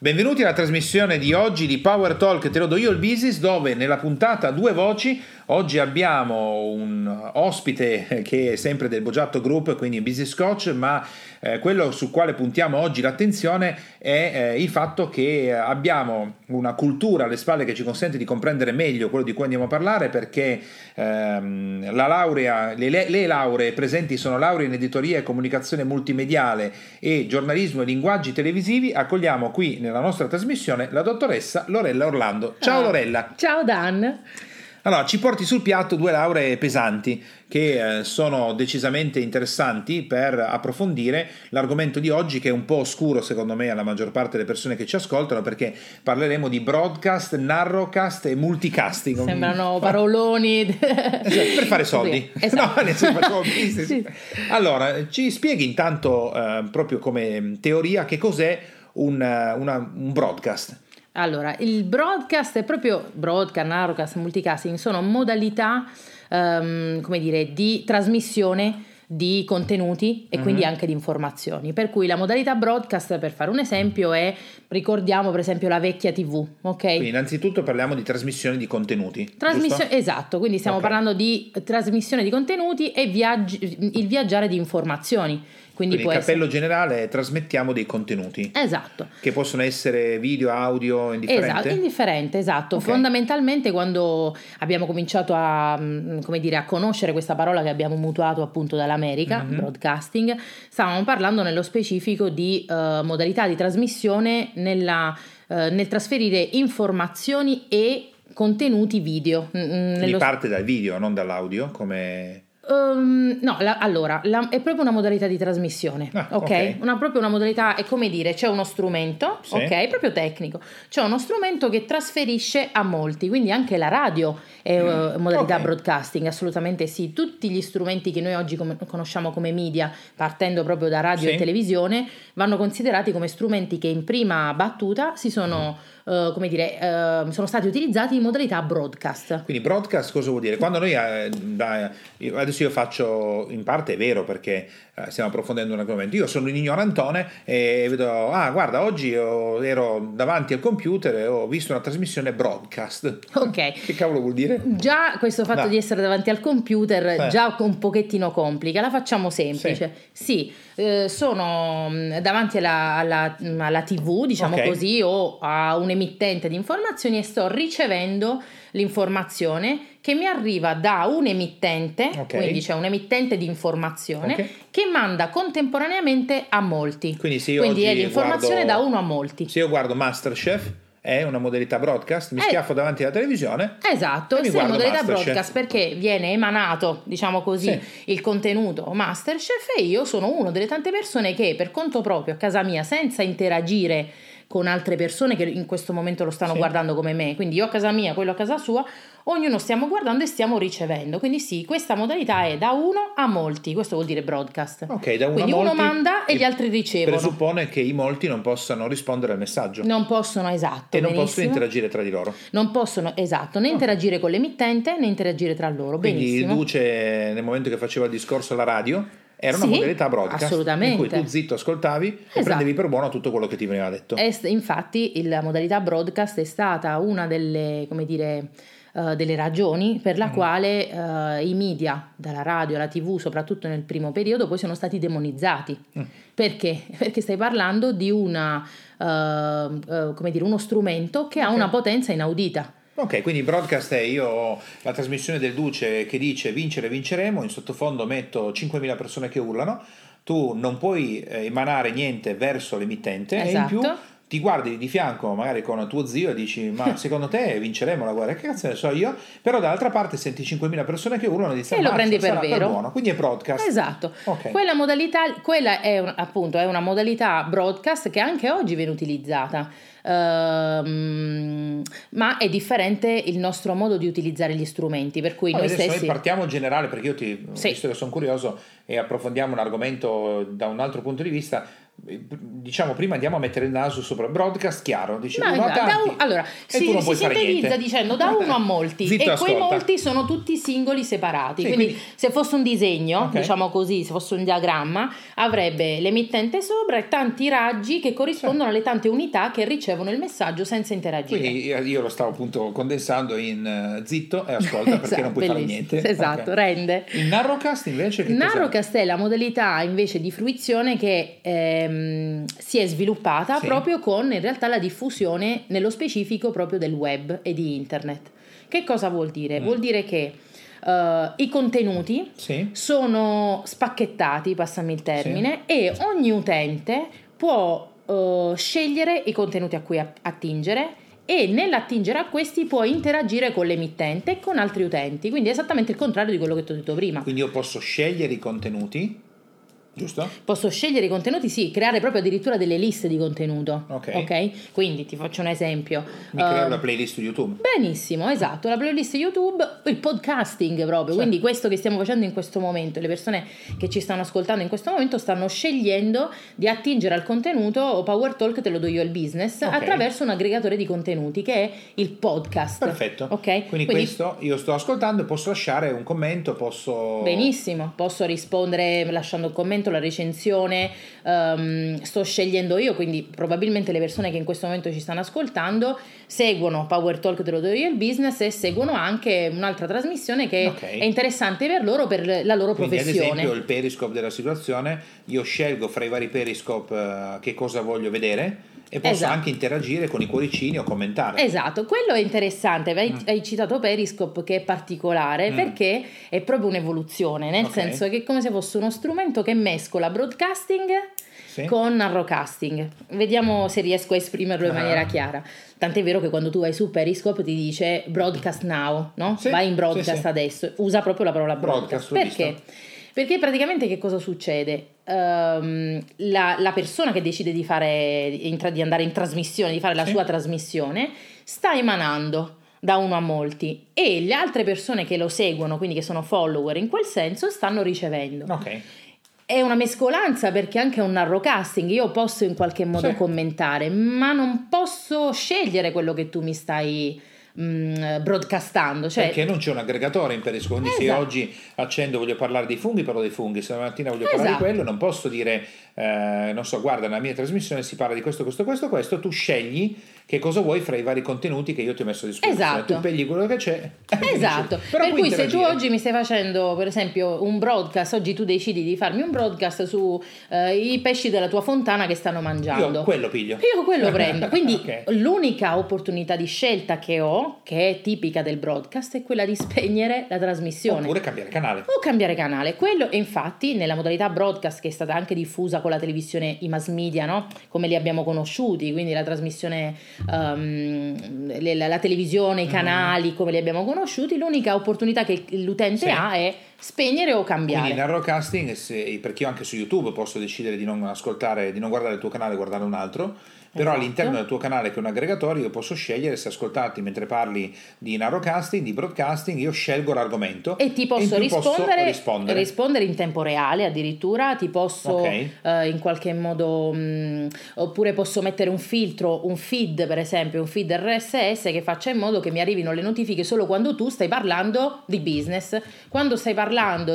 Benvenuti alla trasmissione di oggi di Power Talk, te lo do io il business, dove nella puntata due voci Oggi abbiamo un ospite che è sempre del Boggiatto Group, quindi business coach, ma eh, quello su quale puntiamo oggi l'attenzione è eh, il fatto che abbiamo una cultura alle spalle che ci consente di comprendere meglio quello di cui andiamo a parlare perché ehm, la laurea, le, le, lauree presenti sono lauree in editoria e comunicazione multimediale e giornalismo e linguaggi televisivi. Accogliamo qui nella nostra trasmissione la dottoressa Lorella Orlando. Ciao ah, Lorella. Ciao Dan. Allora, ci porti sul piatto due lauree pesanti che eh, sono decisamente interessanti per approfondire l'argomento di oggi che è un po' oscuro secondo me alla maggior parte delle persone che ci ascoltano perché parleremo di broadcast, narrowcast e multicasting. Sembrano paroloni. esatto, per fare soldi. Sì, esatto. no, facciamo sì. Allora, ci spieghi intanto eh, proprio come teoria che cos'è un, una, un broadcast. Allora, il broadcast è proprio broadcast, narrowcast, multicasting, sono modalità, um, come dire, di trasmissione di contenuti e mm-hmm. quindi anche di informazioni. Per cui la modalità broadcast, per fare un esempio, è ricordiamo per esempio la vecchia TV, ok? Quindi innanzitutto parliamo di trasmissione di contenuti. Trasmissione, esatto, quindi stiamo okay. parlando di trasmissione di contenuti e viaggi, il viaggiare di informazioni. Quindi, Quindi il cappello essere... generale trasmettiamo dei contenuti. Esatto. Che possono essere video, audio, indifferente. Esatto, indifferente, esatto. Okay. Fondamentalmente quando abbiamo cominciato a, mm, dire, a, conoscere questa parola che abbiamo mutuato appunto dall'America, mm-hmm. broadcasting, stavamo parlando nello specifico di uh, modalità di trasmissione nella, uh, nel trasferire informazioni e contenuti video. Mm, mm, Quindi nello... parte dal video, non dall'audio, come... Um, no, la, allora, la, è proprio una modalità di trasmissione, ah, ok? okay. Una, proprio una modalità, è come dire, c'è uno strumento, sì. ok? Proprio tecnico, c'è uno strumento che trasferisce a molti, quindi anche la radio è mm. uh, modalità okay. broadcasting, assolutamente sì. Tutti gli strumenti che noi oggi com- conosciamo come media, partendo proprio da radio sì. e televisione, vanno considerati come strumenti che in prima battuta si sono... Mm eh, come dire, uh, sono stati utilizzati in modalità broadcast. Quindi broadcast cosa vuol dire? Quando noi, eh, da, adesso io faccio, in parte è vero perché eh, stiamo approfondendo un argomento, io sono un ignorantone e vedo, ah guarda, oggi ero davanti al computer e ho visto una trasmissione broadcast. Ok. che cavolo vuol dire? Già questo fatto no. di essere davanti al computer eh. già un pochettino complica, la facciamo semplice. Sì. sì eh, sono mm, davanti alla, alla, mm, alla TV, diciamo okay. così, o a un emittente di informazioni e sto ricevendo l'informazione che mi arriva da un emittente, okay. quindi c'è un emittente di informazione okay. che manda contemporaneamente a molti. Quindi, quindi è l'informazione guardo, da uno a molti. Se io guardo Masterchef è una modalità broadcast, mi eh, schiaffo davanti alla televisione. Esatto, è una modalità Masterchef. broadcast perché viene emanato, diciamo così, sì. il contenuto Masterchef e io sono una delle tante persone che per conto proprio a casa mia, senza interagire con altre persone che in questo momento lo stanno sì. guardando come me, quindi io a casa mia, quello a casa sua, ognuno stiamo guardando e stiamo ricevendo. Quindi sì, questa modalità è da uno a molti, questo vuol dire broadcast. Ok, da uno Quindi a molti, uno manda e gli altri ricevono. Presuppone che i molti non possano rispondere al messaggio. Non possono, esatto. E non possono interagire tra di loro. Non possono, esatto, né interagire con l'emittente né interagire tra loro. Quindi Benissimo. Duce nel momento che faceva il discorso alla radio era una sì, modalità broadcast in cui tu zitto ascoltavi esatto. e prendevi per buono tutto quello che ti veniva detto. E, infatti la modalità broadcast è stata una delle, come dire, uh, delle ragioni per la mm. quale uh, i media, dalla radio alla tv, soprattutto nel primo periodo, poi sono stati demonizzati. Mm. Perché? Perché stai parlando di una, uh, come dire, uno strumento che okay. ha una potenza inaudita. Ok, quindi broadcast è io la trasmissione del Duce che dice vincere, vinceremo, in sottofondo metto 5.000 persone che urlano, tu non puoi eh, emanare niente verso l'emittente esatto. e in più esatto. ti guardi di fianco magari con tuo zio e dici ma secondo te vinceremo la guerra? Che cazzo ne so io? Però dall'altra parte senti 5.000 persone che urlano e dici e lo prendi per vero. Per buono. Quindi è broadcast. Esatto. Okay. Quella modalità, quella è appunto è una modalità broadcast che anche oggi viene utilizzata Uh, ma è differente il nostro modo di utilizzare gli strumenti, per cui allora, noi stessi... Noi partiamo in generale perché io ti, sì. visto che sono curioso e approfondiamo un argomento da un altro punto di vista, diciamo prima andiamo a mettere il naso sopra broadcast chiaro dice no, uno a tanti, un, allora si, si sintetizza dicendo da uno a molti Zitto, e ascolta. quei molti sono tutti singoli separati Sì, quindi, quindi- se fosse un disegno Ok. diciamo così se fosse un diagramma avrebbe l'emittente sopra e tanti raggi che corrispondono alle tante unità che ricevono il messaggio senza interagire quindi io lo stavo appunto condensando in eh, zitto e ascolta perché non puoi fare bellissimo. niente esatto Ok. rende il narrowcast invece che? Narrowcast è la modalità invece di fruizione che ehm, si è sviluppata Sì. proprio con in realtà la diffusione nello specifico proprio del web e di internet. Che cosa vuol dire? Mm. Vuol dire che eh, i contenuti sì sono spacchettati, passami il termine, e ogni utente può eh, scegliere i contenuti a cui attingere e nell'attingere a questi può interagire con l'emittente e con altri utenti, quindi è esattamente il contrario di quello che ti ho detto prima. quindi io posso scegliere i contenuti giusto? Posso scegliere i contenuti, sì, creare proprio addirittura delle liste di contenuto. Ok. Quindi ti faccio un esempio. mi crea Eh, una playlist YouTube Benissimo, esatto, la playlist YouTube, il podcasting proprio, Sì. quindi questo che stiamo facendo in questo momento, le persone che ci stanno ascoltando in questo momento stanno scegliendo di attingere al contenuto o Power Talk te lo do io il business Ok. attraverso un aggregatore di contenuti che è il podcast. perfetto Ok? quindi, questo io sto ascoltando e posso lasciare un commento posso Benissimo, posso rispondere lasciando un commento, la recensione, ehm, sto scegliendo io, quindi probabilmente le persone che in questo momento ci stanno ascoltando seguono Power Talk te lo do io il business e seguono anche un'altra trasmissione che Ok. è interessante per loro, per la loro Quindi ad professione. esempio il periscope della situazione, io scelgo fra i vari periscope eh, che cosa voglio vedere e posso Esatto. anche interagire con i cuoricini o commentare. Esatto, quello è interessante, hai, hai citato Periscope che è particolare Mm. perché è proprio un'evoluzione, nel Ok. senso che è come se fosse uno strumento che mescola broadcasting Sì. con narrowcasting. Vediamo se riesco a esprimerlo in Ah. maniera chiara. Tant'è vero che quando tu vai su Periscope ti dice broadcast now, no? Sì, Vai in broadcast sì, adesso, usa proprio la parola broadcast. Broadcast, Perché? Perché praticamente che cosa succede? Ehm, la, la persona che decide di, fare, di andare in trasmissione, di fare la Sì. sua trasmissione, sta emanando da uno a molti e le altre persone che lo seguono, quindi che sono follower in quel senso, stanno ricevendo. Ok. È una mescolanza perché anche è un narrowcasting, io posso in qualche modo Sì. commentare, ma non posso scegliere quello che tu mi stai broadcastando. Cioè, Perché non c'è un aggregatore in Periscope, quindi se Esatto. oggi accendo voglio parlare dei funghi, parlo dei funghi, se la mattina voglio parlare di Esatto. quello, non posso dire, eh, non so, guarda, nella mia trasmissione si parla di questo, questo, questo, questo, tu scegli che cosa vuoi fra i vari contenuti che io ti ho messo a disposizione, Esatto. tu pegli quello che c'è. Esatto, per cui se tu interagire. oggi mi stai facendo per esempio un broadcast, oggi tu decidi di farmi un broadcast su eh, i pesci della tua fontana che stanno mangiando. Io quello piglio. Io quello prendo, quindi Ok. l'unica opportunità di scelta che ho, che è tipica del broadcast, è quella di spegnere la trasmissione. Oppure cambiare canale. o cambiare canale. Quello, infatti, nella modalità broadcast che è stata anche diffusa con la televisione, i mass media, no? come li abbiamo conosciuti, quindi la trasmissione, le- la, la televisione, i Mm. canali, come li abbiamo conosciuti, l'unica opportunità che l'utente Sì. ha è spegnere o cambiare. Quindi narrowcasting, se- perché io anche su YouTube posso decidere di non ascoltare, di non guardare il tuo canale e guardare un altro, però Esatto. all'interno del tuo canale che è un aggregatore io posso scegliere se ascoltarti mentre parli di narrowcasting, di broadcasting, io scelgo l'argomento E ti posso più rispondere, rispondere. rispondere in tempo reale addirittura, ti posso Ok. eh, in qualche modo, mh, oppure posso mettere un filtro, un feed per esempio, un feed RSS che faccia in modo che mi arrivino le notifiche solo quando tu stai parlando di business. Quando stai parlando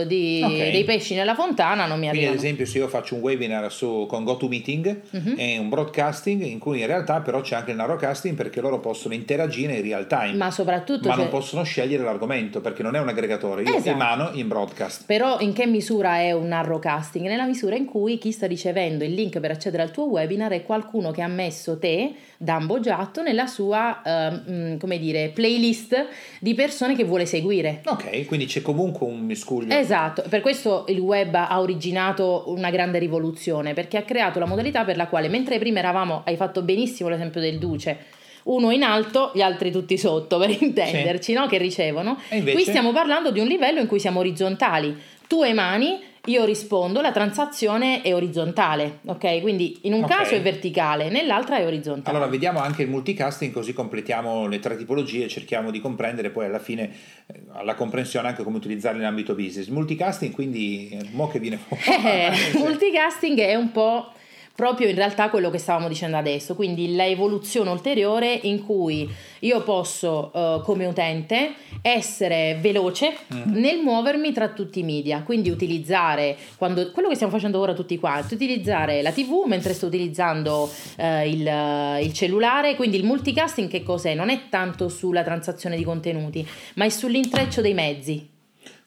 di- Ok. dei pesci nella fontana non mi Quindi ad esempio se io faccio un webinar su, con GoToMeeting Mhm. è un broadcasting in cui in realtà però c'è anche il narrowcasting perché loro possono interagire in real time. Ma soprattutto... ma cioè- non possono scegliere l'argomento perché non è un aggregatore, io Esatto. emano in broadcast. Però in che misura è un narrowcasting? Nella misura in cui chi sta ricevendo il link per accedere al tuo webinar è qualcuno che ha messo te, Dambo Giatto, nella sua, ehm, come dire, playlist di persone che vuole seguire. Ok, quindi c'è comunque un miscuglio. Esatto, per questo il web ha originato una grande rivoluzione, perché ha creato la modalità per la quale mentre prima eravamo, hai fatto benissimo l'esempio del Duce, uno in alto, gli altri tutti sotto, per intenderci, no? che ricevono. Invece? Qui stiamo parlando di un livello in cui siamo orizzontali. Tu emani, io rispondo, la transazione è orizzontale, ok? Quindi in un Ok. caso è verticale, nell'altra è orizzontale. Allora vediamo anche il multicasting così completiamo le tre tipologie e cerchiamo di comprendere poi alla fine eh, alla comprensione anche come utilizzarle in ambito business. Multicasting quindi, eh, mo che viene fuori. Eh, multicasting è un po' proprio in realtà quello che stavamo dicendo adesso, quindi l'evoluzione ulteriore in cui io posso uh, come utente essere veloce mm. nel muovermi tra tutti i media, quindi utilizzare quando, quello che stiamo facendo ora tutti quanti, utilizzare la TV mentre sto utilizzando uh, il, uh, il cellulare, quindi il multicasting che cos'è? Non è tanto sulla transazione di contenuti, ma è sull'intreccio dei mezzi.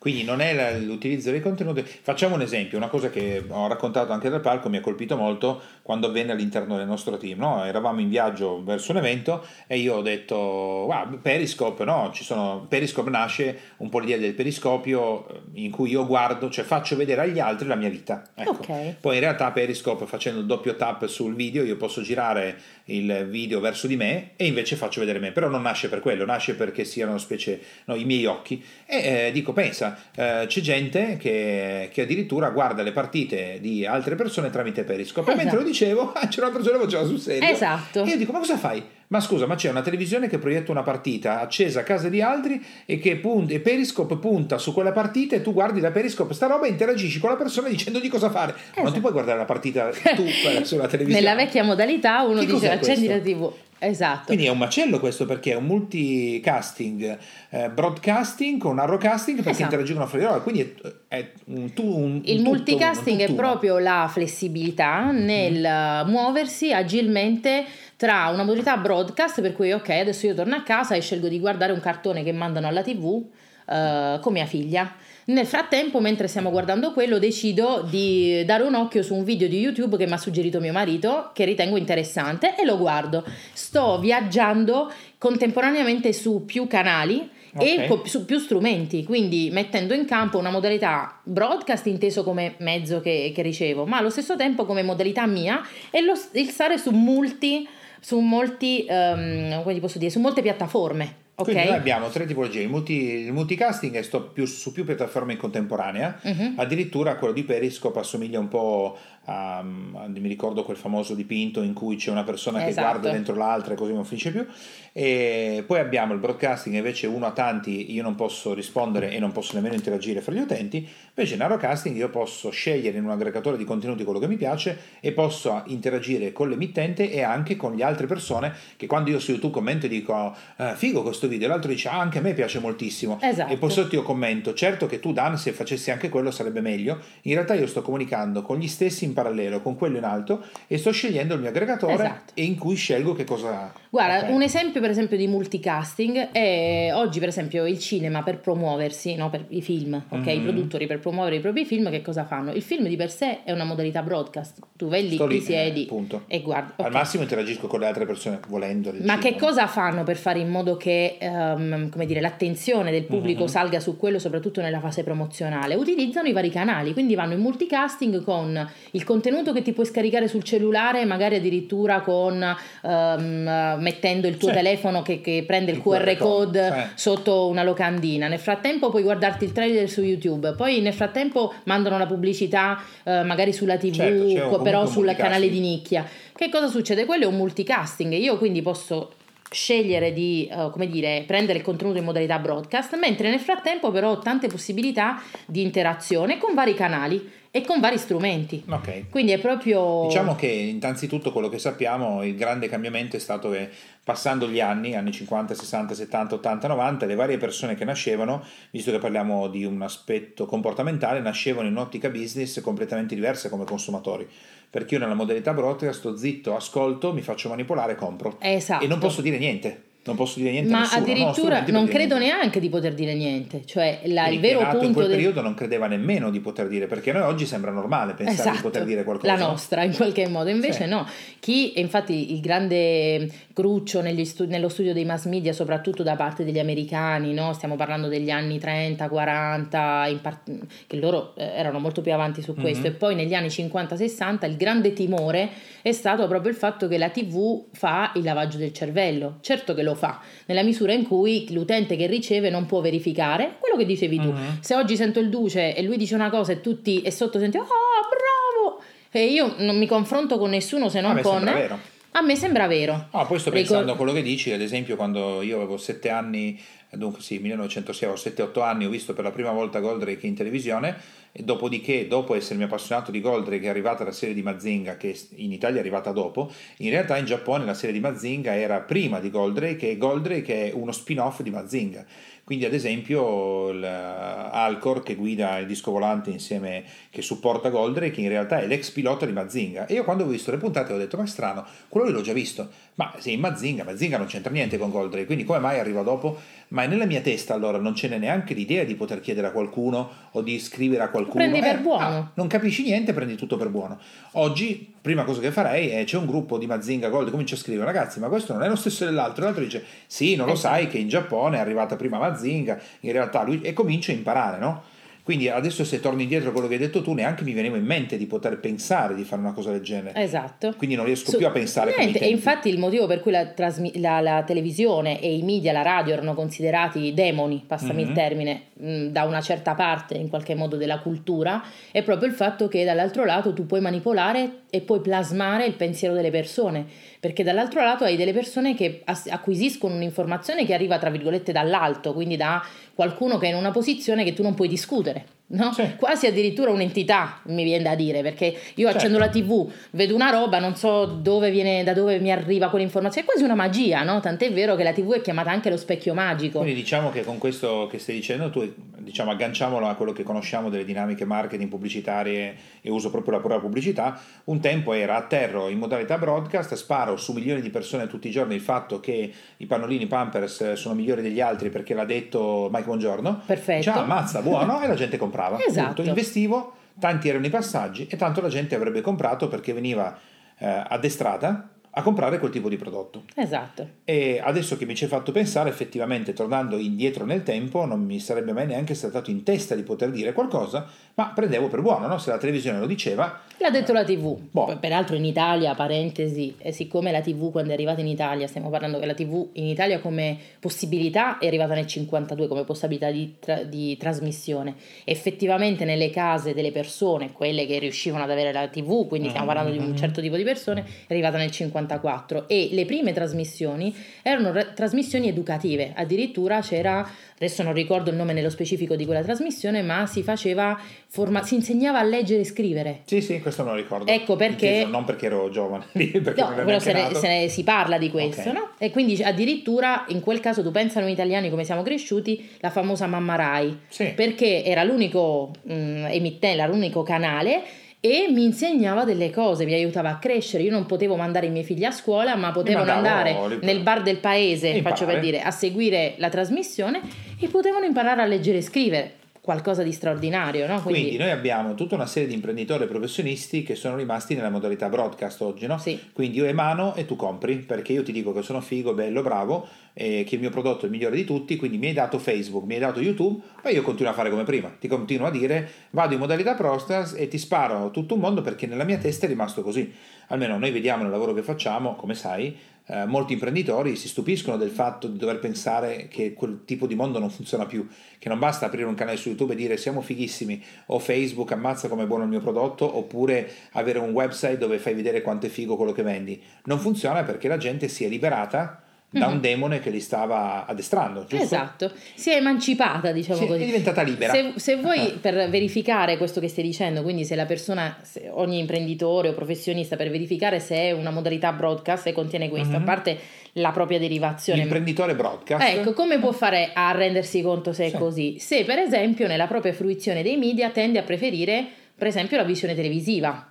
Quindi non è l'utilizzo dei contenuti. Facciamo un esempio, una cosa che ho raccontato anche dal palco, mi ha colpito molto quando avvenne all'interno del nostro team. No? Eravamo in viaggio verso un evento e io ho detto, wow, Periscope, no? Ci sono, Periscope nasce un po' l'idea del periscopio eh, in cui io guardo, cioè faccio vedere agli altri la mia vita. Ecco. Okay. Poi in realtà Periscope facendo il doppio tap sul video io posso girare il video verso di me e invece faccio vedere me, però non nasce per quello, nasce perché siano specie no, i miei occhi e eh, dico pensa, eh, c'è gente che, che, addirittura guarda le partite di altre persone tramite Periscope esatto. e mentre lo dicevo c'era una persona che faceva sul serio esatto. e io dico ma cosa fai? Ma scusa, ma c'è una televisione che proietta una partita accesa a casa di altri e che punta, e Periscope punta su quella partita e tu guardi da Periscope sta roba e interagisci con la persona dicendogli cosa fare. Esatto. Non ti puoi guardare la partita tu sulla televisione. Nella vecchia modalità uno che dice accendi la TV. Esatto. Quindi è un macello questo perché è un multicasting, eh, broadcasting con narrowcasting perché esatto. interagiscono fra di loro. Quindi è, è un, tu, un, Il tutto, multicasting è proprio la flessibilità nel mm. muoversi agilmente tra una modalità broadcast per cui ok adesso io torno a casa e scelgo di guardare un cartone che mandano alla tv eh, con mia figlia nel frattempo, mentre stiamo guardando quello, decido di dare un occhio su un video di YouTube che mi ha suggerito mio marito, che ritengo interessante, e lo guardo. Sto viaggiando contemporaneamente su più canali okay. e su più strumenti, quindi mettendo in campo una modalità broadcast inteso come mezzo che, che ricevo, ma allo stesso tempo come modalità mia e lo, il stare su molti, su molti, um, dire, su molte piattaforme. Okay. Quindi noi abbiamo tre tipologie, il, multi, il multicasting è più, su più piattaforme in contemporanea, uh-huh. addirittura quello di Periscope assomiglia un po' Um, mi ricordo quel famoso dipinto in cui c'è una persona esatto. che guarda dentro l'altra e così non finisce più. E poi abbiamo il broadcasting, invece uno a tanti io non posso rispondere e non posso nemmeno interagire fra gli utenti. Invece in narrowcasting io posso scegliere in un aggregatore di contenuti quello che mi piace e posso interagire con l'emittente e anche con le altre persone che quando io su YouTube commento e dico eh, figo questo video, l'altro dice ah, anche a me piace moltissimo. Esatto. E poi sotto io commento certo che tu Dan se facessi anche quello sarebbe meglio. In realtà io sto comunicando con gli stessi parallelo con quello in alto e sto scegliendo il mio aggregatore esatto. e in cui scelgo che cosa... Guarda, okay. un esempio per esempio di multicasting è oggi per esempio il cinema per promuoversi, no, per i film, ok? Mm-hmm. I produttori per promuovere i propri film che cosa fanno? Il film di per sé è una modalità broadcast, tu vai lì, ti siedi eh, e guardi. Okay. Al massimo interagisco con le altre persone volendo. Ma cinema. che cosa fanno per fare in modo che um, come dire, l'attenzione del pubblico mm-hmm. salga su quello soprattutto nella fase promozionale? Utilizzano i vari canali, quindi vanno in multicasting con il contenuto che ti puoi scaricare sul cellulare, magari addirittura con um, mettendo il tuo sì. telefono che, che, prende il, il QR, QR, code sì. sotto una locandina. Nel frattempo puoi guardarti il trailer su YouTube, poi nel frattempo mandano la pubblicità uh, magari sulla TV, certo, però sul canale di nicchia. Che cosa succede? Quello è un multicasting. Io quindi posso scegliere di uh, come dire, prendere il contenuto in modalità broadcast, mentre nel frattempo però ho tante possibilità di interazione con vari canali e con vari strumenti. Ok. Quindi è proprio... Diciamo che innanzitutto quello che sappiamo, il grande cambiamento è stato che passando gli anni, anni 50, 60, 70, 80, 90, le varie persone che nascevano, visto che parliamo di un aspetto comportamentale, nascevano in un'ottica business completamente diversa come consumatori perché io nella modalità broadcast sto zitto, ascolto, mi faccio manipolare, compro. Esatto. E non posso dire niente non posso dire niente ma nessuno. addirittura no, non credo niente. neanche di poter dire niente cioè la, il vero punto in quel del... periodo non credeva nemmeno di poter dire perché noi oggi sembra normale pensare esatto, di poter dire qualcosa la nostra in qualche modo invece sì. no chi infatti il grande cruccio studi, nello studio dei mass media soprattutto da parte degli americani no? stiamo parlando degli anni 30 40 part... che loro eh, erano molto più avanti su questo mm-hmm. e poi negli anni 50 60 il grande timore è stato proprio il fatto che la tv fa il lavaggio del cervello certo che lo fa, nella misura in cui l'utente che riceve non può verificare quello che dicevi tu. Uh-huh. Se oggi sento il duce e lui dice una cosa e tutti e sotto senti "Ah, oh, bravo!" e io non mi confronto con nessuno se non con vero. A me sembra vero. Ah, poi sto pensando Ricor- a quello che dici, ad esempio, quando io avevo sette anni dunque sì, 1906, ho 7-8 anni, ho visto per la prima volta Goldrake in televisione, e dopodiché, dopo essermi appassionato di Goldrake, è arrivata la serie di Mazinga, che in Italia è arrivata dopo, in realtà in Giappone la serie di Mazinga era prima di Goldrake, e Goldrake è uno spin-off di Mazinga. Quindi ad esempio Alcor che guida il disco volante insieme, che supporta Goldrake, in realtà è l'ex pilota di Mazinga. E io quando ho visto le puntate ho detto ma è strano, quello lì l'ho già visto. Ma sì, in Mazinga, Mazinga non c'entra niente con Goldrake, quindi come mai arriva dopo? Ma nella mia testa allora non ce n'è neanche l'idea di poter chiedere a qualcuno o di scrivere a qualcuno. Prendi per eh, buono. Ah, non capisci niente, prendi tutto per buono. Oggi, prima cosa che farei è c'è un gruppo di Mazinga Gold, comincio a scrivere, ragazzi, ma questo non è lo stesso dell'altro. L'altro dice, sì, non lo esatto. sai che in Giappone è arrivata prima Mazinga, in realtà lui... E comincio a imparare, no? Quindi adesso se torni indietro a quello che hai detto tu, neanche mi veniva in mente di poter pensare di fare una cosa del genere. Esatto. Quindi non riesco Su, più a pensare niente, E infatti il motivo per cui la, trasmi- la, la, televisione e i media, la radio erano considerati demoni, passami mm-hmm. il termine, mh, da una certa parte in qualche modo della cultura, è proprio il fatto che dall'altro lato tu puoi manipolare e puoi plasmare il pensiero delle persone perché dall'altro lato hai delle persone che acquisiscono un'informazione che arriva tra virgolette dall'alto, quindi da qualcuno che è in una posizione che tu non puoi discutere. No? Sì. Quasi addirittura un'entità mi viene da dire perché io certo. accendo la tv, vedo una roba, non so dove viene, da dove mi arriva quell'informazione, è quasi una magia, no? tant'è vero che la tv è chiamata anche lo specchio magico. Quindi diciamo che con questo che stai dicendo tu diciamo, agganciamolo a quello che conosciamo delle dinamiche marketing pubblicitarie e uso proprio la parola pubblicità, un tempo era atterro in modalità broadcast, sparo su milioni di persone tutti i giorni il fatto che i pannolini Pampers sono migliori degli altri perché l'ha detto Mike Buongiorno. Perfetto. Ciao, ammazza, buono, e la gente comprava. Esatto. Punto. Investivo, tanti erano i passaggi e tanto la gente avrebbe comprato perché veniva eh, addestrata a comprare quel tipo di prodotto. Esatto. E adesso che mi ci hai fatto pensare, effettivamente, tornando indietro nel tempo, non mi sarebbe mai neanche saltato in testa di poter dire qualcosa, ma prendevo per buono, no? Se la televisione lo diceva. L'ha detto la TV. Boh. Peraltro in Italia, parentesi, siccome la TV quando è arrivata in Italia, stiamo parlando che la TV in Italia come possibilità è arrivata nel 52 come possibilità di, tra- di trasmissione. Effettivamente nelle case delle persone, quelle che riuscivano ad avere la TV, quindi stiamo parlando mm-hmm. di un certo tipo di persone, è arrivata nel 52 1994 e le prime trasmissioni erano re- trasmissioni educative, addirittura c'era, adesso non ricordo il nome nello specifico di quella trasmissione, ma si faceva, forma- si insegnava a leggere e scrivere. Sì, sì, questo non lo ricordo. Ecco perché... Inteso, non perché ero giovane lì, perché no, però se ne, se ne, si parla di questo, okay. no? E quindi addirittura in quel caso tu pensa noi italiani come siamo cresciuti, la famosa Mamma Rai, sì. perché era l'unico mh, emittente, l'unico canale e mi insegnava delle cose, mi aiutava a crescere. Io non potevo mandare i miei figli a scuola, ma potevano andare nel bar del paese, faccio per dire, a seguire la trasmissione e potevano imparare a leggere e scrivere qualcosa di straordinario. No? Quindi... Quindi, noi abbiamo tutta una serie di imprenditori e professionisti che sono rimasti nella modalità broadcast oggi. No? Sì. Quindi io emano e tu compri perché io ti dico che sono figo, bello, bravo, e che il mio prodotto è il migliore di tutti. Quindi mi hai dato Facebook, mi hai dato YouTube, ma io continuo a fare come prima. Ti continuo a dire vado in modalità broadcast e ti sparo tutto un mondo perché nella mia testa è rimasto così. Almeno noi vediamo nel lavoro che facciamo, come sai, eh, molti imprenditori si stupiscono del fatto di dover pensare che quel tipo di mondo non funziona più, che non basta aprire un canale su YouTube e dire siamo fighissimi o Facebook ammazza come buono il mio prodotto oppure avere un website dove fai vedere quanto è figo quello che vendi. Non funziona perché la gente si è liberata da un mhm. demone che li stava addestrando. Giusto? Esatto, si è emancipata, diciamo sì, così. È diventata libera. Se, se vuoi, per verificare questo che stai dicendo, quindi se la persona, se ogni imprenditore o professionista, per verificare se è una modalità broadcast e contiene questo, mm-hmm. a parte la propria derivazione. L'imprenditore broadcast. Ecco, come può fare a rendersi conto se è sì. così? Se per esempio nella propria fruizione dei media tende a preferire, per esempio, la visione televisiva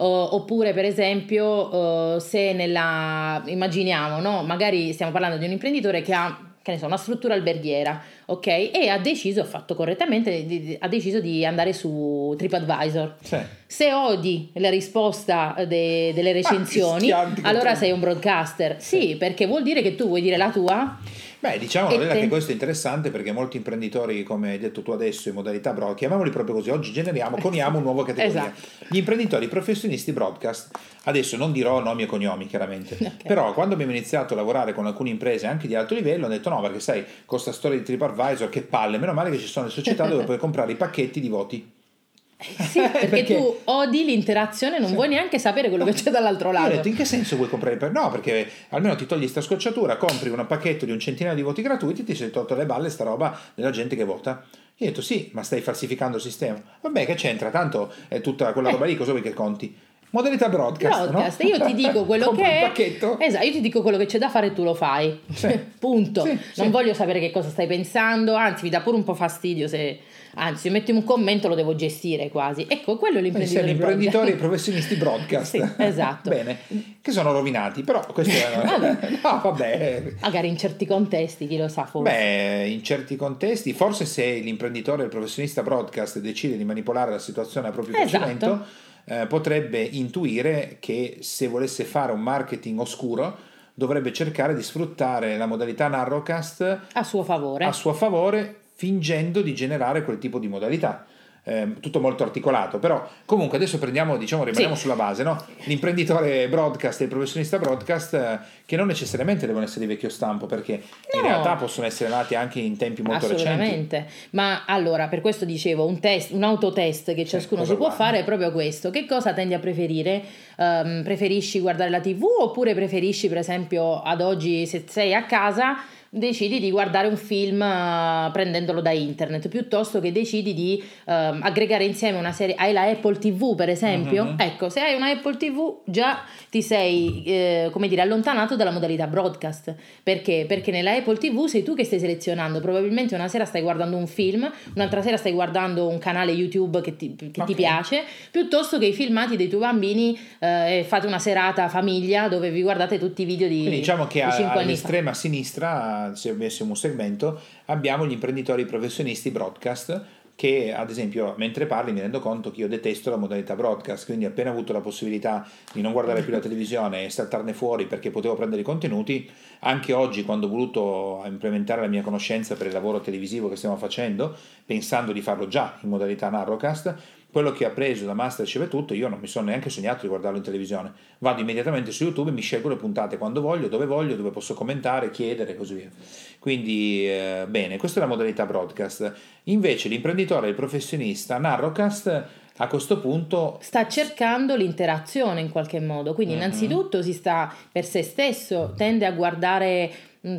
oppure per esempio se nella immaginiamo no? magari stiamo parlando di un imprenditore che ha che ne so, una struttura alberghiera, ok? E ha deciso, ha fatto correttamente, di, di, ha deciso di andare su TripAdvisor. Sì. Se odi la risposta de, delle recensioni, allora sei un broadcaster. Sì. sì, perché vuol dire che tu vuoi dire la tua Beh, diciamo te... che questo è interessante perché molti imprenditori, come hai detto tu adesso, in modalità broadcast, chiamiamoli proprio così, oggi generiamo, coniamo una nuova categoria. esatto. Gli imprenditori professionisti broadcast. Adesso non dirò nomi e cognomi, chiaramente. Okay. Però quando abbiamo iniziato a lavorare con alcune imprese anche di alto livello, ho detto no, perché sai, con questa storia di TripAdvisor, che palle, meno male che ci sono le società dove puoi comprare i pacchetti di voti sì, perché, perché, tu odi l'interazione, non sì. vuoi neanche sapere quello no. che c'è dall'altro lato. Io ho detto, in che senso vuoi comprare per... No, perché almeno ti togli sta scocciatura, compri un pacchetto di un centinaio di voti gratuiti, ti sei tolto le balle sta roba della gente che vota. Io ho detto sì, ma stai falsificando il sistema. Vabbè, che c'entra? Tanto è tutta quella roba lì, cosa vuoi che conti? Modalità broadcast. broadcast. No? Io ti dico quello che è. Esatto, io ti dico quello che c'è da fare e tu lo fai. Sì. Punto. Sì, non sì. voglio sapere che cosa stai pensando, anzi, mi dà pure un po' fastidio se. Anzi, se metti un commento lo devo gestire quasi. Ecco, quello è l'imprenditore. Sì, imprenditori e professionisti broadcast. Esatto. Bene, che sono rovinati, però questo è... vabbè. no, vabbè. Magari in certi contesti, chi lo sa forse. Beh, in certi contesti, forse se l'imprenditore e il professionista broadcast decide di manipolare la situazione a proprio esatto. piacimento eh, potrebbe intuire che se volesse fare un marketing oscuro dovrebbe cercare di sfruttare la modalità narrowcast a suo favore, a suo favore fingendo di generare quel tipo di modalità eh, tutto molto articolato, però comunque adesso prendiamo, diciamo, rimaniamo sì. sulla base, no? l'imprenditore broadcast e il professionista broadcast eh, che non necessariamente devono essere di vecchio stampo perché no. in realtà possono essere nati anche in tempi molto Assolutamente. recenti. Ma allora, per questo dicevo, un test, un autotest che ciascuno si può fare è proprio questo. Che cosa tendi a preferire? Um, preferisci guardare la TV oppure preferisci, per esempio, ad oggi se sei a casa decidi di guardare un film uh, prendendolo da internet piuttosto che decidi di uh, aggregare insieme una serie. Hai la Apple TV per esempio? Mm-hmm. ecco se hai una Apple TV già ti sei eh, come dire allontanato dalla modalità broadcast. Perché? Perché nella Apple TV sei tu che stai selezionando. Probabilmente una sera stai guardando un film un'altra sera stai guardando un canale YouTube che ti, che okay. ti piace piuttosto che i filmati dei tuoi bambini eh, fate una serata famiglia dove vi guardate tutti i video di quindi diciamo che di a, all'estrema sinistra se avessimo un segmento, abbiamo gli imprenditori professionisti broadcast che ad esempio mentre parli mi rendo conto che io detesto la modalità broadcast, quindi appena avuto la possibilità di non guardare più la televisione e saltarne fuori perché potevo prendere i contenuti, anche oggi quando ho voluto implementare la mia conoscenza per il lavoro televisivo che stiamo facendo, pensando di farlo già in modalità narrowcast, quello che ha preso da Masterchef e tutto, io non mi sono neanche sognato di guardarlo in televisione. Vado immediatamente su YouTube e mi scelgo le puntate quando voglio, dove voglio, dove posso commentare, chiedere e così via. Quindi, eh, bene, questa è la modalità broadcast. Invece l'imprenditore, il professionista, Narrowcast a questo punto sta cercando l'interazione in qualche modo, quindi mm-hmm. innanzitutto si sta per se stesso, tende a guardare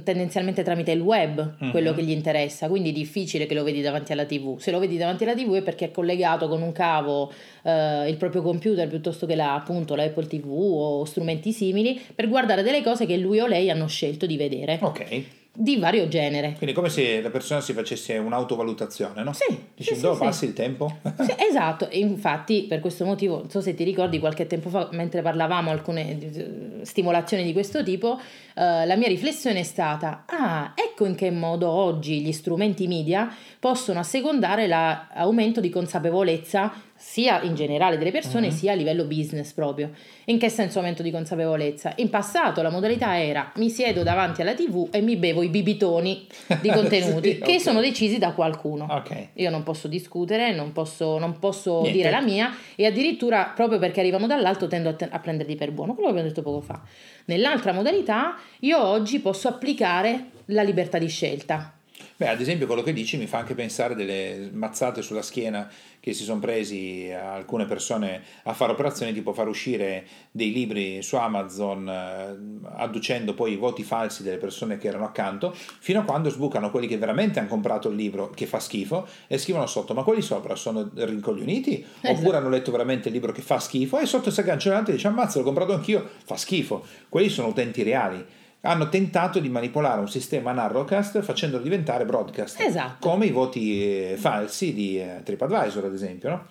tendenzialmente tramite il web mm-hmm. quello che gli interessa, quindi è difficile che lo vedi davanti alla TV. Se lo vedi davanti alla TV è perché è collegato con un cavo eh, il proprio computer piuttosto che la, appunto la Apple TV o strumenti simili per guardare delle cose che lui o lei hanno scelto di vedere. Ok di vario genere. Quindi come se la persona si facesse un'autovalutazione, no? Sì. Dici, sì, sì, passi sì. il tempo? Sì, esatto, e infatti per questo motivo, non so se ti ricordi qualche tempo fa, mentre parlavamo alcune eh, stimolazioni di questo tipo, eh, la mia riflessione è stata, ah, ecco in che modo oggi gli strumenti media possono assecondare l'aumento di consapevolezza sia in generale delle persone uh-huh. sia a livello business proprio. In che senso aumento di consapevolezza? In passato la modalità era mi siedo davanti alla tv e mi bevo i bibitoni di contenuti sì, che okay. sono decisi da qualcuno. Okay. Io non posso discutere, non posso, non posso dire la mia e addirittura proprio perché arrivano dall'alto tendo a, te- a prenderli per buono, quello che abbiamo detto poco fa. Nell'altra modalità io oggi posso applicare la libertà di scelta. Beh, ad esempio quello che dici mi fa anche pensare delle mazzate sulla schiena che si sono presi alcune persone a fare operazioni tipo far uscire dei libri su Amazon eh, adducendo poi i voti falsi delle persone che erano accanto fino a quando sbucano quelli che veramente hanno comprato il libro che fa schifo e scrivono sotto ma quelli sopra sono rincoglioniti? Esatto. oppure hanno letto veramente il libro che fa schifo? E sotto si aggancia l'altro e dice ammazza l'ho comprato anch'io fa schifo. Quelli sono utenti reali hanno tentato di manipolare un sistema narrowcast facendolo diventare broadcast, esatto. come i voti eh, falsi di eh, TripAdvisor ad esempio. No?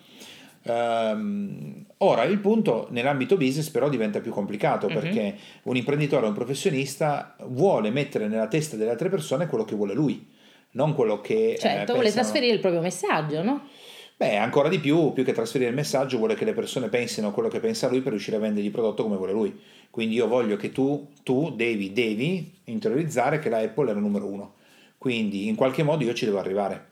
Um, ora il punto nell'ambito business però diventa più complicato uh-huh. perché un imprenditore o un professionista vuole mettere nella testa delle altre persone quello che vuole lui, non quello che... Eh, certo, eh, vuole trasferire il proprio messaggio, no? Beh, ancora di più, più che trasferire il messaggio, vuole che le persone pensino quello che pensa lui per riuscire a vendergli il prodotto come vuole lui. Quindi io voglio che tu, tu devi, devi interiorizzare che la Apple è la numero uno. Quindi in qualche modo io ci devo arrivare.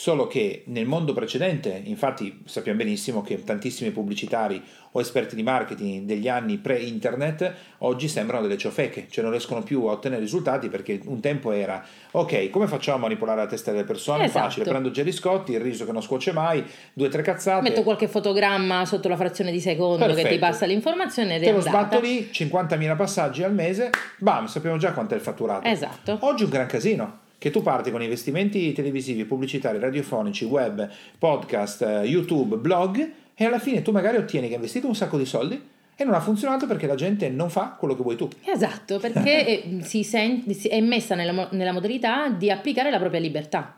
Solo che nel mondo precedente, infatti sappiamo benissimo che tantissimi pubblicitari o esperti di marketing degli anni pre-internet oggi sembrano delle ciofeche, cioè non riescono più a ottenere risultati perché un tempo era ok, come facciamo a manipolare la testa delle persone? Esatto. Facile, prendo Jerry Scotti, il riso che non scuoce mai, due o tre cazzate. Metto qualche fotogramma sotto la frazione di secondo Perfetto. che ti passa l'informazione ed Te lo sbatto lì, 50.000 passaggi al mese, bam, sappiamo già quanto è il fatturato. Esatto. Oggi un gran casino che tu parti con investimenti televisivi, pubblicitari, radiofonici, web, podcast, eh, YouTube, blog e alla fine tu magari ottieni che hai investito un sacco di soldi e non ha funzionato perché la gente non fa quello che vuoi tu. Esatto, perché si sent- è messa nella, nella modalità di applicare la propria libertà.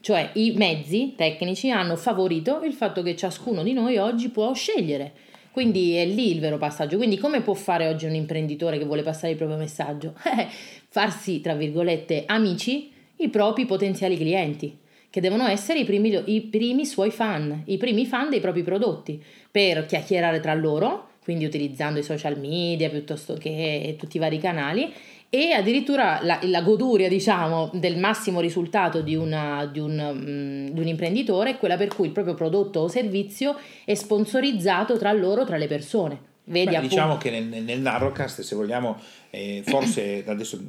Cioè i mezzi tecnici hanno favorito il fatto che ciascuno di noi oggi può scegliere. Quindi è lì il vero passaggio. Quindi come può fare oggi un imprenditore che vuole passare il proprio messaggio? Eh, farsi, tra virgolette, amici i propri potenziali clienti, che devono essere i primi, i primi suoi fan, i primi fan dei propri prodotti, per chiacchierare tra loro, quindi utilizzando i social media piuttosto che tutti i vari canali e addirittura la, la goduria diciamo del massimo risultato di, una, di, un, um, di, un, imprenditore è quella per cui il proprio prodotto o servizio è sponsorizzato tra loro, tra le persone. Vedi, Beh, diciamo che nel, nel Narrowcast, se vogliamo, eh, forse adesso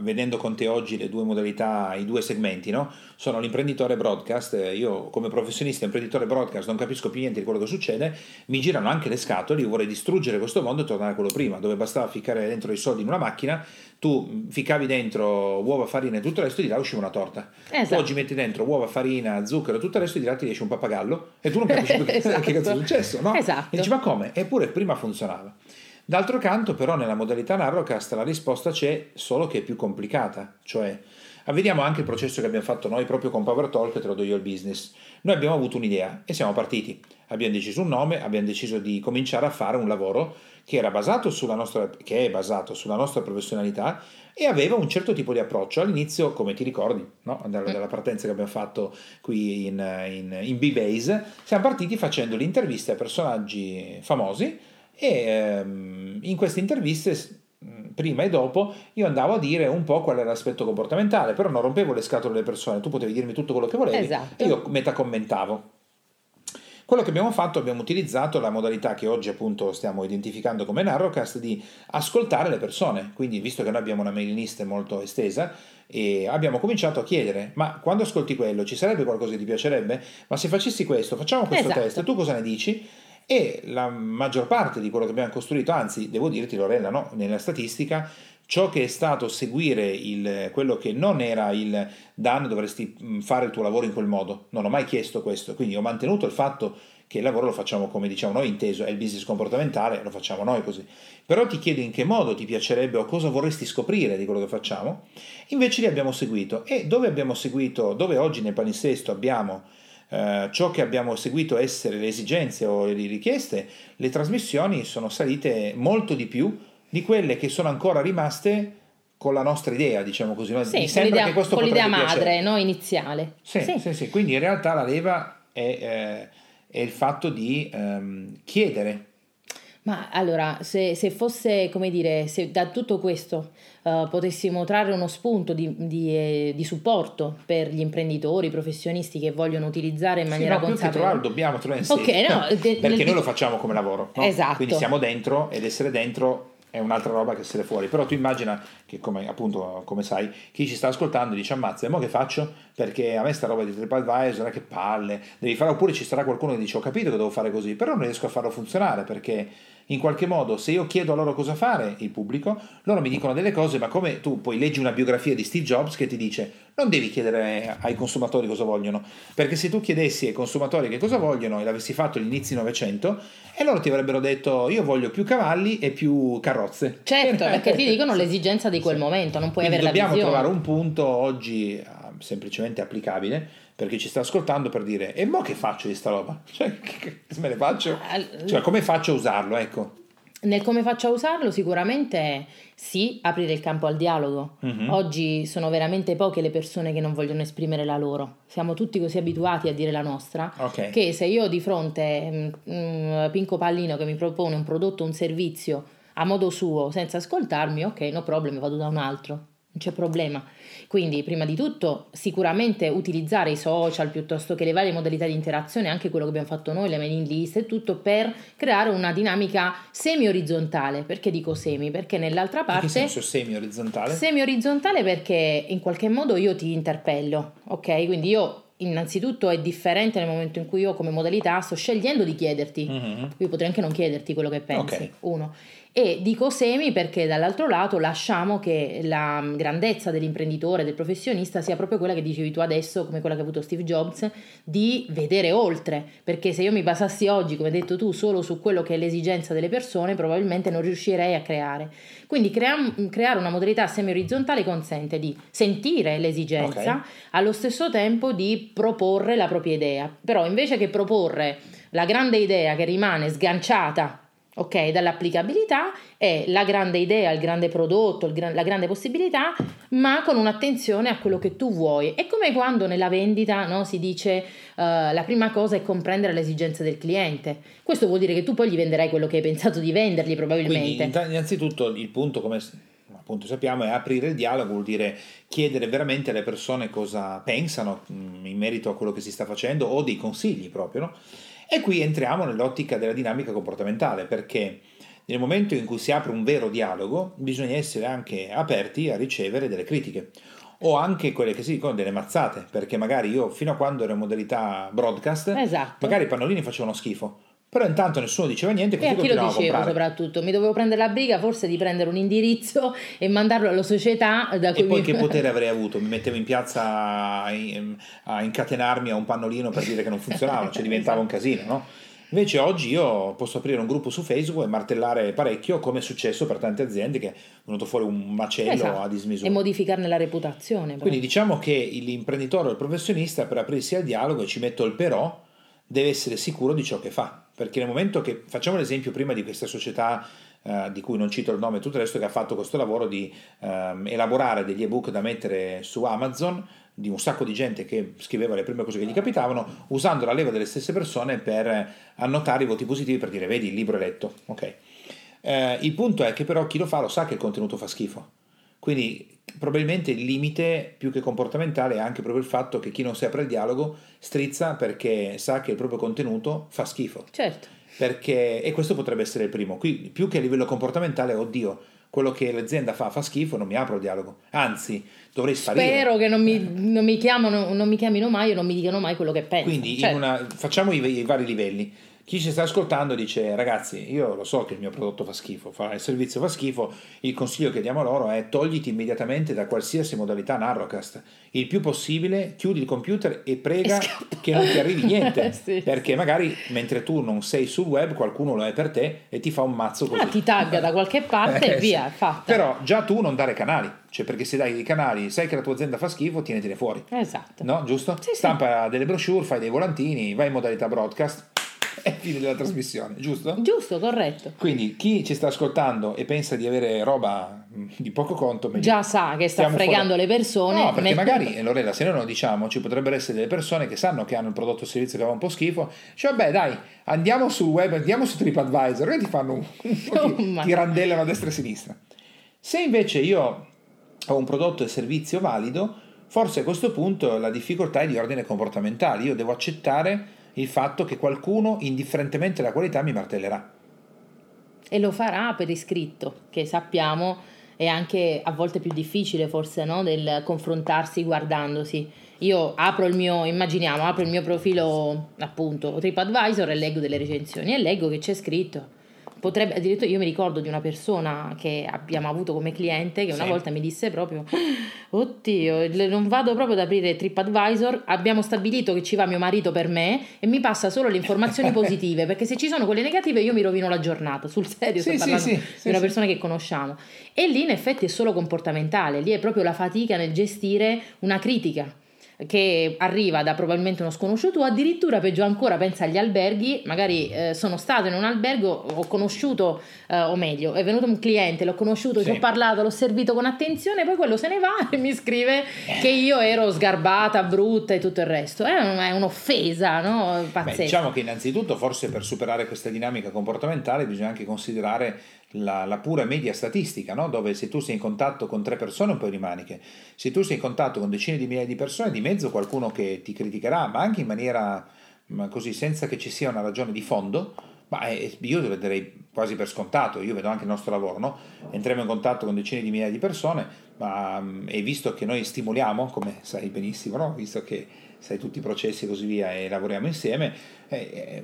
vedendo con te oggi le due modalità, i due segmenti, no? sono l'imprenditore broadcast, io come professionista imprenditore broadcast non capisco più niente di quello che succede, mi girano anche le scatole, io vorrei distruggere questo mondo e tornare a quello prima, dove bastava ficcare dentro i soldi in una macchina, tu ficavi dentro uova, farina e tutto il resto e di là usciva una torta. Esatto. Oggi metti dentro uova, farina, zucchero e tutto il resto e di là ti esce un pappagallo e tu non capisci esatto. che cazzo è successo, no? Esatto. E dici ma come? Eppure prima funzionava. D'altro canto, però, nella modalità Narrowcast la risposta c'è, solo che è più complicata. Cioè, vediamo anche il processo che abbiamo fatto noi proprio con Power Talk, te lo do io il business. Noi abbiamo avuto un'idea e siamo partiti. Abbiamo deciso un nome, abbiamo deciso di cominciare a fare un lavoro che era basato sulla nostra, che è basato sulla nostra professionalità e aveva un certo tipo di approccio. All'inizio, come ti ricordi, no? dalla, dalla partenza che abbiamo fatto qui in, in, in B-Base, siamo partiti facendo le interviste a personaggi famosi e ehm, in queste interviste prima e dopo io andavo a dire un po' qual era l'aspetto comportamentale, però non rompevo le scatole delle persone, tu potevi dirmi tutto quello che volevi esatto. e io metacommentavo. Quello che abbiamo fatto, abbiamo utilizzato la modalità che oggi appunto stiamo identificando come Narrowcast di ascoltare le persone, quindi visto che noi abbiamo una mailing list molto estesa, e abbiamo cominciato a chiedere, ma quando ascolti quello ci sarebbe qualcosa che ti piacerebbe? Ma se facessi questo, facciamo questo esatto. test, tu cosa ne dici? E la maggior parte di quello che abbiamo costruito, anzi devo dirti Lorella, no? nella statistica, ciò che è stato seguire il, quello che non era il Dan dovresti mm, fare il tuo lavoro in quel modo, non ho mai chiesto questo, quindi ho mantenuto il fatto che il lavoro lo facciamo come diciamo noi, inteso, è il business comportamentale, lo facciamo noi così. Però ti chiedo in che modo ti piacerebbe o cosa vorresti scoprire di quello che facciamo. Invece li abbiamo seguito e dove abbiamo seguito, dove oggi nel palinsesto abbiamo eh, ciò che abbiamo seguito essere le esigenze o le richieste, le trasmissioni sono salite molto di più di quelle che sono ancora rimaste con la nostra idea, diciamo così. Sì, Mi sembra che questo con l'idea madre, no? iniziale. Sì, sì. sì, sì, quindi in realtà la leva è, eh, è il fatto di ehm, chiedere ma allora, se, se, fosse, come dire, se da tutto questo uh, potessimo trarre uno spunto di, di, eh, di, supporto per gli imprenditori, i professionisti che vogliono utilizzare in maniera sì, no, consapevole. Più che trovare, dobbiamo trovare okay, no, perché nel... noi lo facciamo come lavoro. No? Esatto. Quindi siamo dentro ed essere dentro è un'altra roba che essere fuori. Però tu immagina che, come, appunto, come sai, chi ci sta ascoltando dice ammazza, e mo che faccio? Perché a me sta roba di TripAdvisor, che palle, devi fare, oppure ci sarà qualcuno che dice ho capito che devo fare così, però non riesco a farlo funzionare perché in qualche modo se io chiedo a loro cosa fare, il pubblico, loro mi dicono delle cose, ma come tu poi leggi una biografia di Steve Jobs che ti dice non devi chiedere ai consumatori cosa vogliono, perché se tu chiedessi ai consumatori che cosa vogliono e l'avessi fatto agli inizi Novecento, e loro ti avrebbero detto io voglio più cavalli e più carrozze. Certo, perché ti dicono l'esigenza di quel sì. momento, non puoi Quindi avere la visione. Dobbiamo trovare un punto oggi ah, semplicemente applicabile perché ci sta ascoltando per dire e mo che faccio di sta roba? Cioè, che, che me ne faccio? Cioè, come faccio a usarlo? Ecco. Nel come faccio a usarlo sicuramente sì, aprire il campo al dialogo. Uh-huh. Oggi sono veramente poche le persone che non vogliono esprimere la loro. Siamo tutti così abituati a dire la nostra okay. che se io di fronte a un Pinco Pallino che mi propone un prodotto, un servizio a modo suo, senza ascoltarmi, ok, no problem, vado da un altro c'è problema. Quindi, prima di tutto, sicuramente utilizzare i social piuttosto che le varie modalità di interazione, anche quello che abbiamo fatto noi, le mailing list e tutto, per creare una dinamica semi-orizzontale. Perché dico semi? Perché nell'altra parte... In che senso semi-orizzontale? Semi-orizzontale perché in qualche modo io ti interpello, ok? Quindi io innanzitutto è differente nel momento in cui io come modalità sto scegliendo di chiederti. Mm-hmm. Io potrei anche non chiederti quello che pensi. Okay. Uno. E dico semi perché dall'altro lato lasciamo che la grandezza dell'imprenditore, del professionista sia proprio quella che dicevi tu adesso, come quella che ha avuto Steve Jobs, di vedere oltre. Perché se io mi basassi oggi, come hai detto tu, solo su quello che è l'esigenza delle persone, probabilmente non riuscirei a creare. Quindi crea- creare una modalità semi-orizzontale consente di sentire l'esigenza, okay. allo stesso tempo di proporre la propria idea. Però invece che proporre la grande idea che rimane sganciata ok, dall'applicabilità è la grande idea, il grande prodotto, il gran, la grande possibilità, ma con un'attenzione a quello che tu vuoi. È come quando nella vendita no, si dice uh, la prima cosa è comprendere le esigenze del cliente. Questo vuol dire che tu poi gli venderai quello che hai pensato di vendergli probabilmente. Quindi, innanzitutto il punto, come appunto sappiamo, è aprire il dialogo, vuol dire chiedere veramente alle persone cosa pensano mm, in merito a quello che si sta facendo o dei consigli proprio, no? E qui entriamo nell'ottica della dinamica comportamentale, perché nel momento in cui si apre un vero dialogo bisogna essere anche aperti a ricevere delle critiche o anche quelle che si dicono delle mazzate, perché magari io fino a quando ero in modalità broadcast, esatto. magari i pannolini facevano schifo. Però intanto nessuno diceva niente e a chi lo dicevo soprattutto? Mi dovevo prendere la briga forse di prendere un indirizzo e mandarlo alla società da cui E poi mi... che potere avrei avuto? Mi mettevo in piazza a, a incatenarmi a un pannolino per dire che non funzionava, cioè diventava un casino, no? Invece oggi io posso aprire un gruppo su Facebook e martellare parecchio, come è successo per tante aziende che è venuto fuori un macello esatto. a dismisura. E modificarne la reputazione. Però. Quindi diciamo che l'imprenditore o il professionista per aprirsi al dialogo, e ci metto il però, deve essere sicuro di ciò che fa perché nel momento che facciamo l'esempio prima di questa società Uh, di cui non cito il nome e tutto il resto, che ha fatto questo lavoro di uh, elaborare degli ebook da mettere su Amazon di un sacco di gente che scriveva le prime cose che gli capitavano, usando la leva delle stesse persone per annotare i voti positivi per dire vedi il libro è letto. Okay. Uh, il punto è che però chi lo fa lo sa che il contenuto fa schifo. Quindi probabilmente il limite più che comportamentale è anche proprio il fatto che chi non si apre il dialogo strizza perché sa che il proprio contenuto fa schifo. Certo. Perché, e questo potrebbe essere il primo. Qui, più che a livello comportamentale, oddio, quello che l'azienda fa fa schifo, non mi apro il dialogo. Anzi, dovrei sparire. Spero che non mi, non mi, chiamano, non mi chiamino mai e non mi dicano mai quello che penso. Quindi certo. una, facciamo i, i vari livelli chi ci sta ascoltando dice ragazzi io lo so che il mio prodotto fa schifo, fa, il servizio fa schifo, il consiglio che diamo loro è togliti immediatamente da qualsiasi modalità Narrowcast, il più possibile chiudi il computer e prega e che non ti arrivi niente, sì, perché sì. magari mentre tu non sei sul web qualcuno lo è per te e ti fa un mazzo così. Ah, ti tagga da qualche parte eh, e via, è fatta. Però già tu non dare canali, cioè perché se dai i canali, sai che la tua azienda fa schifo, tienitene fuori. Esatto. No, giusto? Sì, Stampa delle brochure, fai dei volantini, vai in modalità broadcast è fine della trasmissione, giusto? Giusto, corretto. Quindi chi ci sta ascoltando e pensa di avere roba mm, di poco conto, già sa che sta fregando fuori... le persone. No, perché magari, e Lorella, se noi non lo diciamo, ci potrebbero essere delle persone che sanno che hanno il prodotto o servizio che va un po' schifo, cioè vabbè dai, andiamo sul web, andiamo su TripAdvisor e ti fanno un, un ti, oh, ti randellano a destra e a sinistra. Se invece io ho un prodotto e servizio valido, forse a questo punto la difficoltà è di ordine comportamentale, io devo accettare il fatto che qualcuno, indifferentemente dalla qualità, mi martellerà. E lo farà per iscritto, che sappiamo è anche a volte più difficile forse no? del confrontarsi guardandosi. Io apro il mio, immaginiamo, apro il mio profilo appunto TripAdvisor e leggo delle recensioni e leggo che c'è scritto potrebbe addirittura io mi ricordo di una persona che abbiamo avuto come cliente che una sì. volta mi disse proprio oddio non vado proprio ad aprire TripAdvisor abbiamo stabilito che ci va mio marito per me e mi passa solo le informazioni positive perché se ci sono quelle negative io mi rovino la giornata sul serio sì, sto parlando sì, di una persona che conosciamo. E lì in effetti è solo comportamentale lì è proprio la fatica nel gestire una critica che arriva da probabilmente uno sconosciuto o addirittura peggio ancora pensa agli alberghi magari eh, sono stato in un albergo ho conosciuto eh, o meglio è venuto un cliente l'ho conosciuto sì. ci ho parlato l'ho servito con attenzione poi quello se ne va e mi scrive che io ero sgarbata brutta e tutto il resto è, un, è un'offesa no? Beh, diciamo che innanzitutto forse per superare questa dinamica comportamentale bisogna anche considerare la, la, pura media statistica, no? dove se tu sei in contatto con tre persone un po' di maniche, se tu sei in contatto con decine di migliaia di persone, di mezzo qualcuno che ti criticherà, ma anche in maniera ma così, senza che ci sia una ragione di fondo, ma eh, io lo darei quasi per scontato, io vedo anche il nostro lavoro, no? entriamo in contatto con decine di migliaia di persone ma, e visto che noi stimoliamo, come sai benissimo, no? visto che sai tutti i processi e così via e lavoriamo insieme, eh,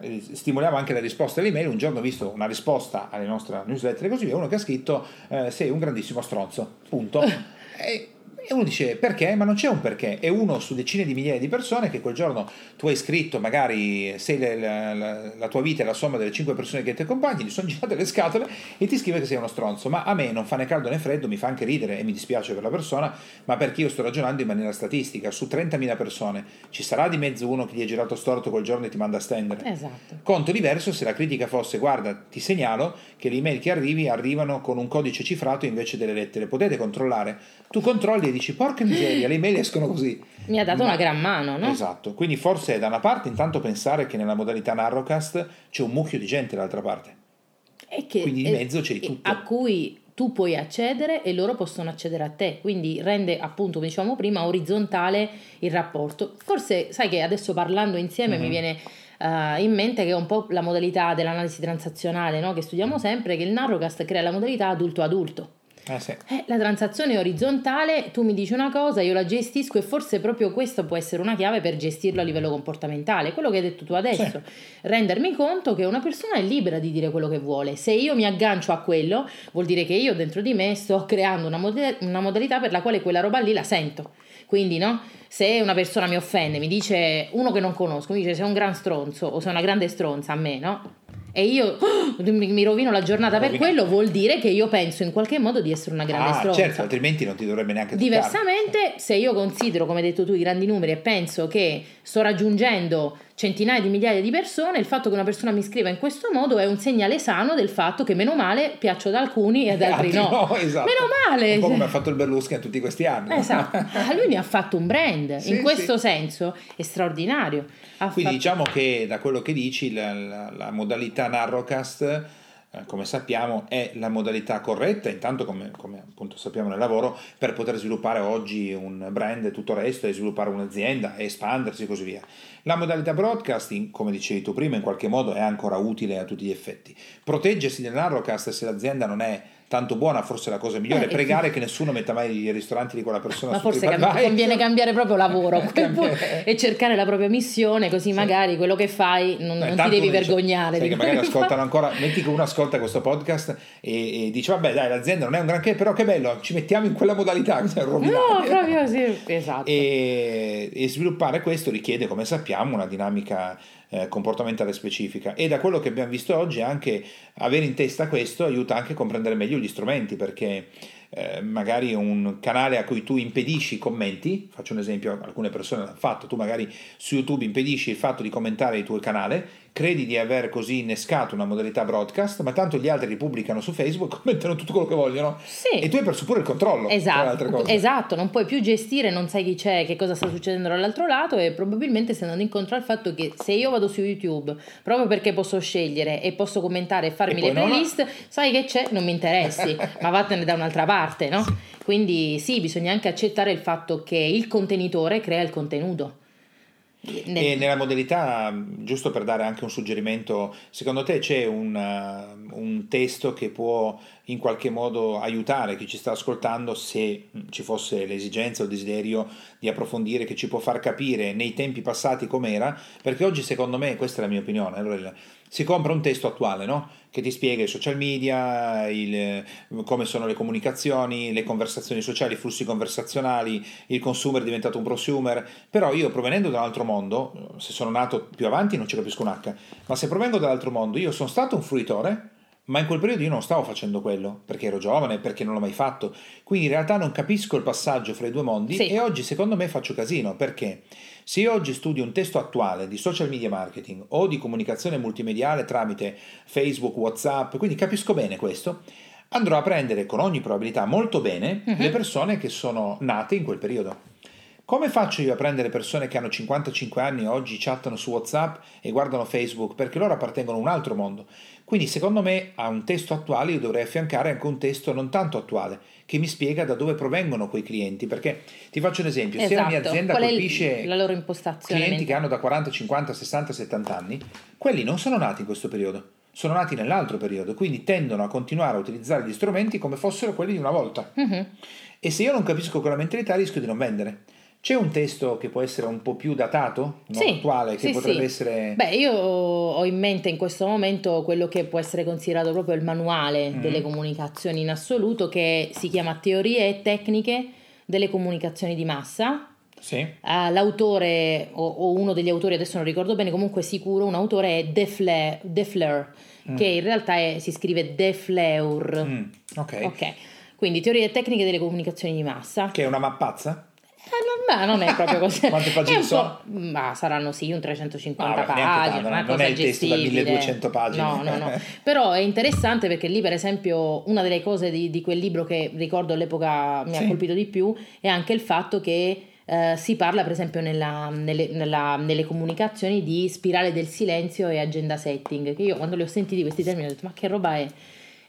eh, stimoliamo anche la risposta alle email. Un giorno ho visto una risposta alle nostre newsletter e così via, uno che ha scritto eh, sei un grandissimo stronzo, punto. e, e uno dice perché? Ma non c'è un perché, è uno su decine di migliaia di persone che quel giorno tu hai scritto, magari sei la, la, la tua vita è la somma delle cinque persone che ti accompagni, gli sono girate le scatole e ti scrive che sei uno stronzo. Ma a me non fa né caldo né freddo, mi fa anche ridere e mi dispiace per la persona, ma perché io sto ragionando in maniera statistica. Su 30.000 persone ci sarà di mezzo uno che gli è girato storto quel giorno e ti manda a stendere. Esatto. Conto diverso se la critica fosse guarda, ti segnalo che le email che arrivi arrivano con un codice cifrato invece delle lettere. Potete controllare. Tu controlli e dici porca miseria, le email escono così. Mi ha dato Ma, una gran mano, no? Esatto, quindi forse da una parte intanto pensare che nella modalità Narrowcast c'è un mucchio di gente dall'altra parte. E che, quindi in mezzo c'è tutto. A cui tu puoi accedere e loro possono accedere a te, quindi rende appunto, come dicevamo prima, orizzontale il rapporto. Forse sai che adesso parlando insieme mm-hmm. mi viene uh, in mente che è un po' la modalità dell'analisi transazionale no? che studiamo sempre, che il Narrowcast crea la modalità adulto-adulto. Eh sì. eh, la transazione è orizzontale, tu mi dici una cosa, io la gestisco e forse proprio questo può essere una chiave per gestirlo a livello comportamentale, quello che hai detto tu adesso, sì. rendermi conto che una persona è libera di dire quello che vuole, se io mi aggancio a quello vuol dire che io dentro di me sto creando una, mod- una modalità per la quale quella roba lì la sento, quindi no? se una persona mi offende, mi dice uno che non conosco, mi dice sei un gran stronzo o sei una grande stronza a me, no? E io oh, mi rovino la giornata per quello, vuol dire che io penso in qualche modo di essere una grande ah, stronza. certo, altrimenti non ti dovrebbe neanche toccare. Diversamente, se io considero, come hai detto tu, i grandi numeri e penso che sto raggiungendo centinaia di migliaia di persone, il fatto che una persona mi scriva in questo modo è un segnale sano del fatto che meno male piaccio ad alcuni e ad altri no. no esatto. Meno male. Un po' come ha fatto il Berlusconi tutti questi anni. Esatto. Ah, lui mi ha fatto un brand, sì, in questo sì. senso è straordinario. Ha Quindi fatto... diciamo che da quello che dici la, la, la modalità Narrowcast eh, come sappiamo è la modalità corretta, intanto come, come, appunto sappiamo nel lavoro, per poter sviluppare oggi un brand e tutto il resto e sviluppare un'azienda e espandersi e così via. La modalità broadcasting, come dicevi tu prima, in qualche modo è ancora utile a tutti gli effetti. Proteggersi nel narrowcast se l'azienda non è tanto buona, forse la cosa migliore, è pregare che nessuno metta mai i ristoranti di quella persona Ma forse cam- conviene cambiare proprio lavoro e cercare la propria missione, così sì. magari quello che fai non, Beh, non ti devi vergognare. Che magari ascoltano ancora, metti che uno ascolta questo podcast e, e, dice vabbè dai l'azienda non è un granché, però che bello, ci mettiamo in quella modalità. Cioè, no, proprio sì, esatto. E, e sviluppare questo richiede, come sappiamo, una dinamica eh, comportamentale specifica. E da quello che abbiamo visto oggi anche avere in testa questo aiuta anche a comprendere meglio gli strumenti perché eh, magari un canale a cui tu impedisci i commenti, faccio un esempio, alcune persone l'hanno fatto, tu magari su YouTube impedisci il fatto di commentare il tuo canale, credi di aver così innescato una modalità broadcast, ma tanto gli altri ripubblicano su Facebook, commentano tutto quello che vogliono sì. e tu hai perso pure il controllo. Esatto, esatto, non puoi più gestire, non sai chi c'è, che cosa sta succedendo dall'altro lato e probabilmente stai andando incontro al fatto che se io vado su YouTube proprio perché posso scegliere e posso commentare e farmi e le playlist, non... sai che c'è, non mi interessi, ma vattene da un'altra parte, no? Quindi sì, bisogna anche accettare il fatto che il contenitore crea il contenuto. Nel... E nella modalità, giusto per dare anche un suggerimento, secondo te c'è un, uh, un, testo che può in qualche modo aiutare chi ci sta ascoltando se ci fosse l'esigenza o il desiderio di approfondire, che ci può far capire nei tempi passati com'era? Perché oggi secondo me, questa è la mia opinione, allora, si compra un testo attuale, no? che ti spiega i social media, il, come sono le comunicazioni, le conversazioni sociali, i flussi conversazionali, il consumer è diventato un prosumer, però io provenendo da un altro mondo, se sono nato più avanti non ci capisco un H, ma se provengo dall'altro mondo, io sono stato un fruitore, ma in quel periodo io non stavo facendo quello, perché ero giovane, perché non l'ho mai fatto, quindi in realtà non capisco il passaggio fra i due mondi sì. e oggi secondo me faccio casino, perché? Se io oggi studio un testo attuale di social media marketing o di comunicazione multimediale tramite Facebook, WhatsApp, quindi capisco bene questo, andrò a prendere con ogni probabilità molto bene uh-huh. le persone che sono nate in quel periodo. Come faccio io a prendere persone che hanno 55 anni e oggi chattano su WhatsApp e guardano Facebook? Perché loro appartengono a un altro mondo. Quindi secondo me a un testo attuale io dovrei affiancare anche un testo non tanto attuale, che mi spiega da dove provengono quei clienti. Perché ti faccio un esempio, esatto. se la mia esatto. azienda Qual colpisce la loro impostazione clienti che hanno da 40, 50, 60, 70 anni, quelli non sono nati in questo periodo sono nati nell'altro periodo, quindi tendono a continuare a utilizzare gli strumenti come fossero quelli di una volta. Uh-huh. E se io non capisco quella mentalità rischio di non vendere. C'è un testo che può essere un po' più datato, non sì, attuale, che sì, potrebbe sì. essere... Beh, io ho in mente in questo momento quello che può essere considerato proprio il manuale mm. delle comunicazioni in assoluto, che si chiama Teorie e tecniche delle comunicazioni di massa. Sì. Uh, l'autore, o, o, uno degli autori, adesso non ricordo bene, comunque sicuro, un autore è Defler, Defleur, mm. che in realtà è, si scrive Defleur. Mm. Ok. Ok. Quindi teorie e tecniche delle comunicazioni di massa. Che è una mappazza? Eh, non, non, è proprio così. Quante pagine sono? Ma saranno sì, un 350 ah, pagine, tanto, non, non è il testo da 1200 pagine. No, no, no. Però è interessante perché lì, per esempio, una delle cose di, di quel libro che ricordo all'epoca mi sì. ha colpito di più è anche il fatto che eh, si parla, per esempio, nella, nelle, nella, nelle, comunicazioni di spirale del silenzio e agenda setting. Che io quando li ho sentiti questi termini ho detto: ma che roba è?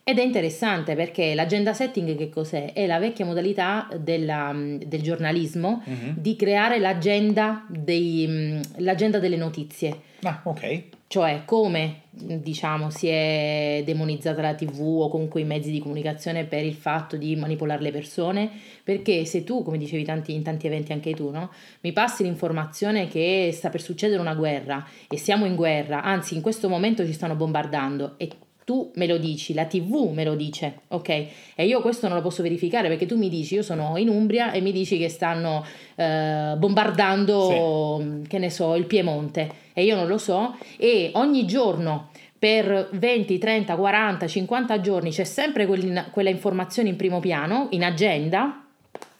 Ed è interessante perché l'agenda setting che cos'è? È la vecchia modalità della, del giornalismo uh-huh. di creare l'agenda, dei, l'agenda, delle notizie. Ah, ok. Cioè come diciamo si è demonizzata la tv o comunque i mezzi di comunicazione per il fatto di manipolare le persone perché se tu come dicevi tanti, in tanti eventi anche tu no? mi passi l'informazione che sta per succedere una guerra e siamo in guerra anzi in questo momento ci stanno bombardando e tu me lo dici, la TV me lo dice, ok? E io questo non lo posso verificare perché tu mi dici, io sono in Umbria e mi dici che stanno eh, bombardando, sì. che ne so, il Piemonte e io non lo so e ogni giorno per 20, 30, 40, 50 giorni c'è sempre quella informazione in primo piano, in agenda,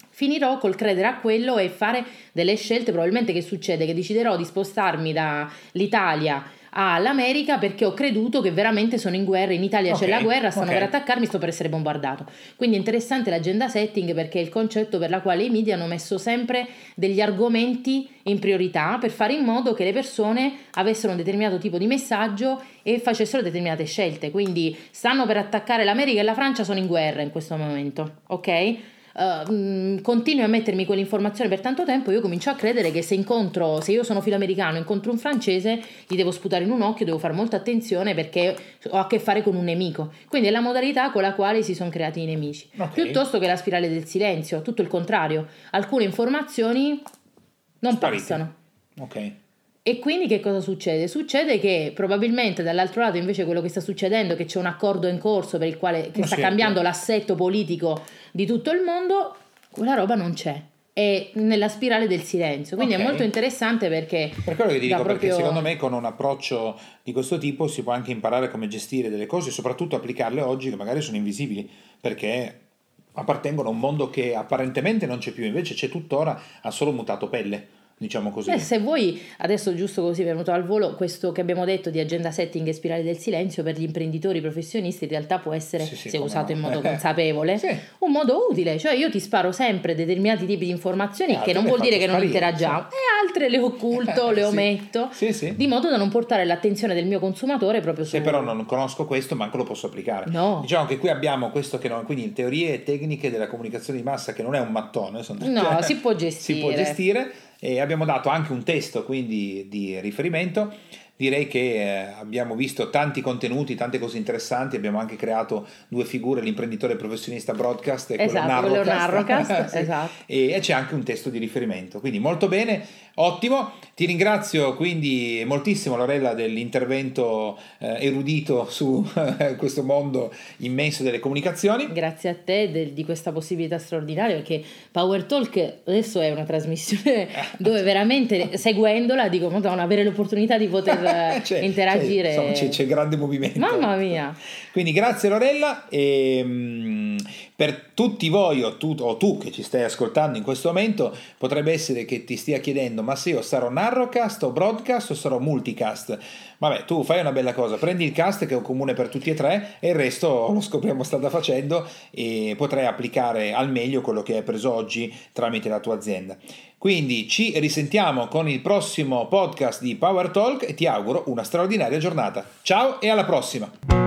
finirò col credere a quello e fare delle scelte. Probabilmente che succede? Che deciderò di spostarmi dall'Italia all'America perché ho creduto che veramente sono in guerra, in Italia okay, c'è la guerra, stanno okay. per attaccarmi, sto per essere bombardato. Quindi è interessante l'agenda setting perché è il concetto per la quale i media hanno messo sempre degli argomenti in priorità per fare in modo che le persone avessero un determinato tipo di messaggio e facessero determinate scelte. Quindi stanno per attaccare l'America e la Francia sono in guerra in questo momento, ok? Uh, continui a mettermi quell'informazione per tanto tempo, io comincio a credere che se incontro, se io sono filoamericano, incontro un francese, gli devo sputare in un occhio, devo fare molta attenzione perché ho a che fare con un nemico. Quindi è la modalità con la quale si sono creati i nemici. Okay. Piuttosto che la spirale del silenzio, tutto il contrario. Alcune informazioni non Sparite. passano. Ok. E quindi che cosa succede? Succede che probabilmente dall'altro lato invece quello che sta succedendo è che c'è un accordo in corso per il quale che sta certo. cambiando l'assetto politico di tutto il mondo, quella roba non c'è. È nella spirale del silenzio. Quindi okay. è molto interessante perché. Per quello che ti dico, proprio... perché secondo me con un approccio di questo tipo si può anche imparare come gestire delle cose e soprattutto applicarle oggi che magari sono invisibili perché appartengono a un mondo che apparentemente non c'è più, invece c'è tuttora, ha solo mutato pelle diciamo così. Beh, se vuoi, adesso giusto così venuto al volo, questo che abbiamo detto di agenda setting e spirale del silenzio per gli imprenditori professionisti in realtà può essere, sì, sì, se usato no. in modo consapevole, sì. un modo utile, cioè io ti sparo sempre determinati tipi di informazioni e che non vuol dire che non interagiamo, e altre le occulto, le ometto, di modo da non portare l'attenzione del mio consumatore proprio su... Se però non conosco questo, manco lo posso applicare. No. Diciamo che qui abbiamo questo che non, quindi teorie e tecniche della comunicazione di massa che non è un mattone, sono... no, si può gestire. Si può gestire e abbiamo dato anche un testo quindi di riferimento. Direi che eh, abbiamo visto tanti contenuti, tante cose interessanti, abbiamo anche creato due figure, l'imprenditore professionista broadcast e esatto, quello narrocast, narrocast sì. esatto. e, e, c'è anche un testo di riferimento, quindi molto bene, ottimo, ti ringrazio quindi moltissimo Lorella dell'intervento eh, erudito su eh, questo mondo immenso delle comunicazioni. Grazie a te de, di questa possibilità straordinaria perché Power Talk adesso è una trasmissione dove veramente seguendola dico, madonna, avere l'opportunità di poter c'è, interagire. C'è, insomma, c'è, c'è, grande movimento. Mamma mia! Quindi grazie Lorella e mm, Per tutti voi o tu, o tu, che ci stai ascoltando in questo momento, potrebbe essere che ti stia chiedendo ma se io sarò narrowcast o broadcast o sarò multicast? Vabbè, tu fai una bella cosa, prendi il cast che è un comune per tutti e tre e il resto lo scopriamo strada facendo e potrai applicare al meglio quello che hai preso oggi tramite la tua azienda. Quindi ci risentiamo con il prossimo podcast di Power Talk e ti auguro una straordinaria giornata. Ciao e alla prossima!